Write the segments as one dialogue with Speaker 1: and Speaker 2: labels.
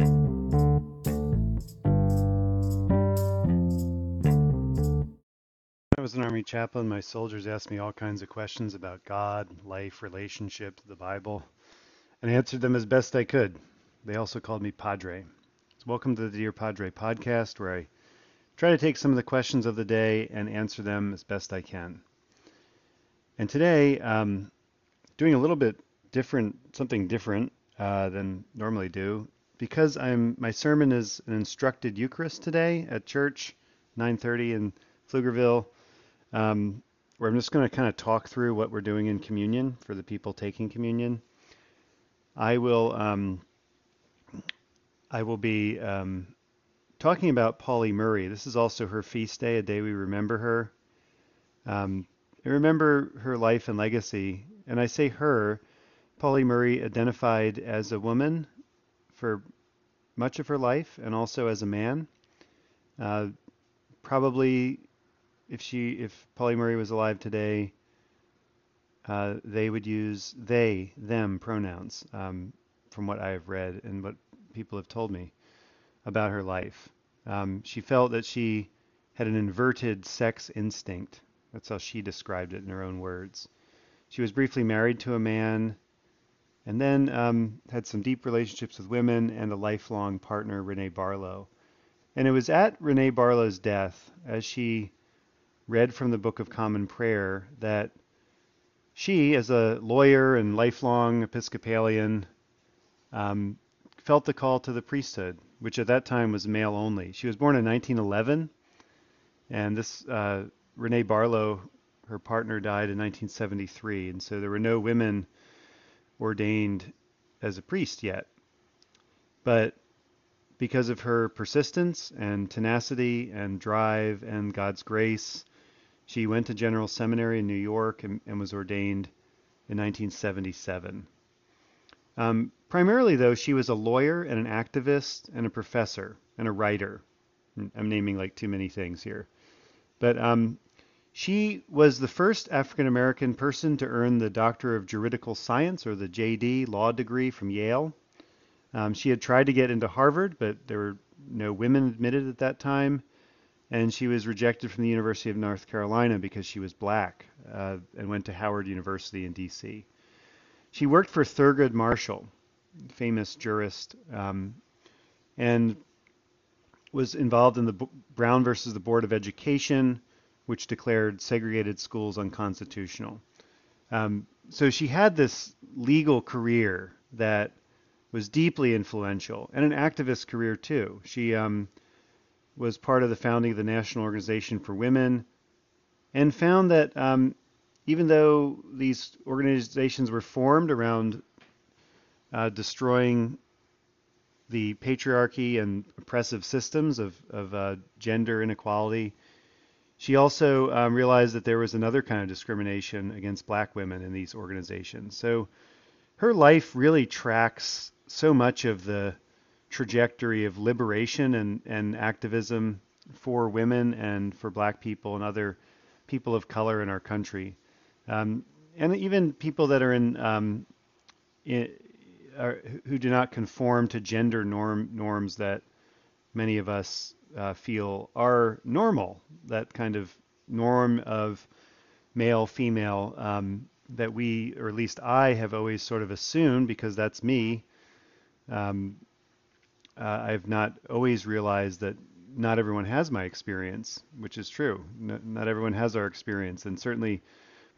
Speaker 1: I was an Army chaplain. My soldiers asked me all kinds of questions about God, life, relationships, the Bible, and I answered them as best I could. They also called me Padre. So welcome to the Dear Padre podcast, where I try to take some of the questions of the day and answer them as best I can. And today, um, doing a little bit different, something different uh, than normally do, because I'm my sermon is an instructed Eucharist today at church, 9:30 in Pflugerville um, where I'm just going to kind of talk through what we're doing in communion for the people taking communion. I will um, I will be um, talking about Pauli Murray. This is also her feast day, a day we remember her. Um, I remember her life and legacy, and I say her. Pauli Murray identified as a woman for much of her life, and also as a man. Uh, probably if she if Pauli Murray was alive today, uh, they would use they them pronouns um, from what I have read and what people have told me about her life. Um, she felt that she had an inverted sex instinct. That's how she described it in her own words. She was briefly married to a man and then um, had some deep relationships with women and a lifelong partner, Renee Barlow. And it was at Renee Barlow's death, as she read from the Book of Common Prayer that she, as a lawyer and lifelong Episcopalian, um, felt the call to the priesthood, which at that time was male only. She was born in 1911, and this uh, Renee Barlow, her partner, died in 1973, and so there were no women ordained as a priest yet. But because of her persistence and tenacity and drive and God's grace, she went to General Seminary in New York and, and was ordained in 1977. Um, primarily, though, she was a lawyer and an activist and a professor and a writer. I'm naming like too many things here. But um, she was the first African American person to earn the Doctor of Juridical Science, or the JD, law degree from Yale. Um, she had tried to get into Harvard, but there were no women admitted at that time and she was rejected from the University of North Carolina because she was black uh, and went to Howard University in D.C. She worked for Thurgood Marshall, famous jurist, um, and was involved in the B- Brown versus the Board of Education, which declared segregated schools unconstitutional. Um, so she had this legal career that was deeply influential and an activist career too. She um, was part of the founding of the National Organization for Women, and found that um, even though these organizations were formed around uh, destroying the patriarchy and oppressive systems of, of uh, gender inequality, she also um, realized that there was another kind of discrimination against black women in these organizations. So her life really tracks so much of the trajectory of liberation and, and activism for women and for black people and other people of color in our country. Um, and even people that are in, um, in are, who do not conform to gender norm norms that many of us uh, feel are normal. That kind of norm of male female um, that we, or at least I, have always sort of assumed because that's me. Um, uh, I've not always realized that not everyone has my experience, which is true. Not everyone has our experience, and certainly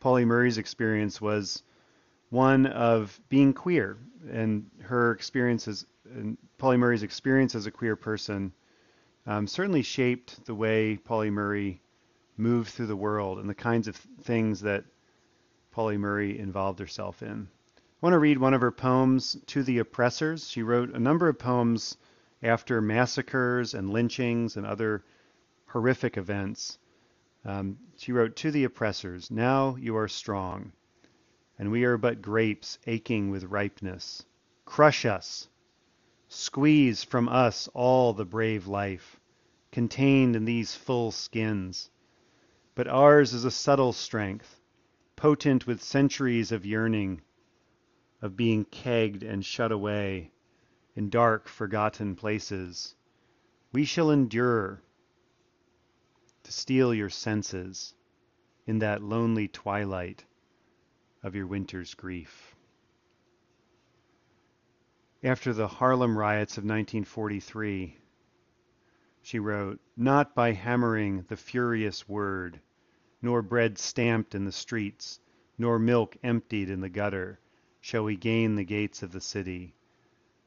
Speaker 1: Pauli Murray's experience was one of being queer, and her experiences, and Pauli Murray's experience as a queer person, um, certainly shaped the way Pauli Murray moved through the world and the kinds of things that Pauli Murray involved herself in. I want to read one of her poems, To the Oppressors. She wrote a number of poems after massacres and lynchings and other horrific events. Um, she wrote, To the oppressors, now you are strong, and we are but grapes aching with ripeness. Crush us, squeeze from us all the brave life contained in these full skins. But ours is a subtle strength, potent with centuries of yearning, of being kegged and shut away in dark, forgotten places. We shall endure to steal your senses in that lonely twilight of your winter's grief. After the Harlem riots of 1943, she wrote, Not by hammering the furious word, nor bread stamped in the streets, nor milk emptied in the gutter, shall we gain the gates of the city.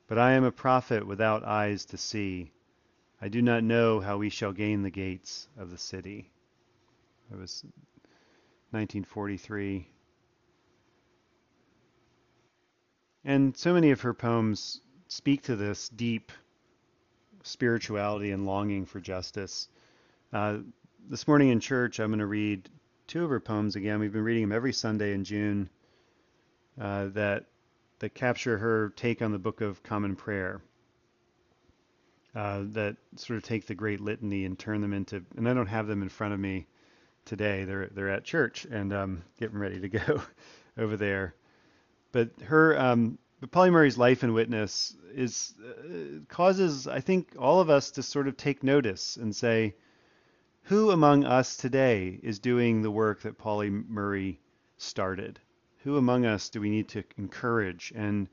Speaker 1: But I am a prophet without eyes to see. I do not know how we shall gain the gates of the city. It was 1943. And so many of her poems speak to this deep spirituality and longing for justice. Uh, this morning in church, I'm going to read two of her poems again. We've been reading them every Sunday in June uh, that that capture her take on the Book of Common Prayer. Uh, that sort of take the great litany and turn them into, and I don't have them in front of me today. They're they're at church and um, getting ready to go over there. But her, um, but Pauli Murray's life and witness is uh, causes, I think, all of us to sort of take notice and say, who among us today is doing the work that Pauli Murray started? Who among us do we need to encourage? And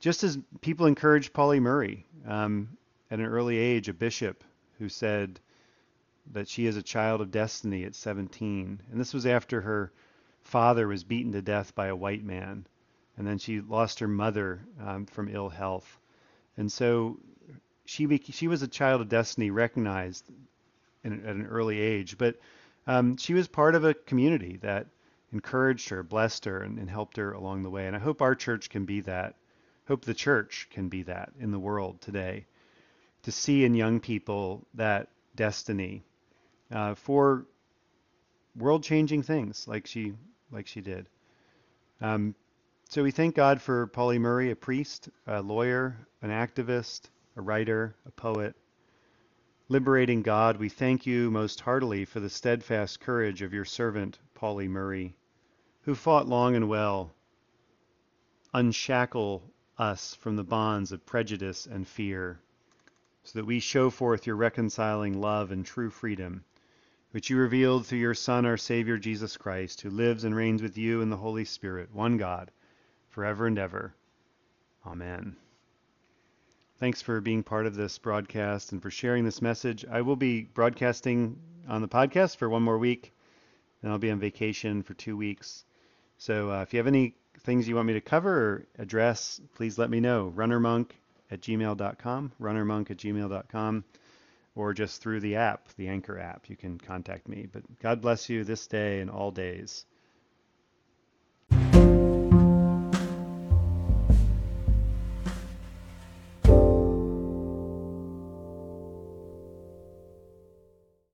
Speaker 1: just as people encouraged Pauli Murray um, at an early age, a bishop who said that she is a child of destiny at 17, and this was after her father was beaten to death by a white man and then she lost her mother um, from ill health, and so she bec- she was a child of destiny, recognized in, at an early age. But um, she was part of a community that encouraged her, blessed her, and, and helped her along the way. And I hope our church can be that. Hope the church can be that in the world today, to see in young people that destiny uh, for world-changing things, like she like she did. Um, so we thank God for Pauli Murray, a priest, a lawyer, an activist, a writer, a poet. Liberating God, we thank you most heartily for the steadfast courage of your servant, Pauli Murray, who fought long and well. Unshackle us from the bonds of prejudice and fear, so that we show forth your reconciling love and true freedom, which you revealed through your Son, our Savior Jesus Christ, who lives and reigns with you in the Holy Spirit, one God forever and ever. Amen. Thanks for being part of this broadcast and for sharing this message. I will be broadcasting on the podcast for one more week, and I'll be on vacation for two weeks. So uh, if you have any things you want me to cover or address, please let me know. Runnermonk at gmail.com, runnermonk at gmail.com, or just through the app, the Anchor app. You can contact me. But God bless you this day and all days.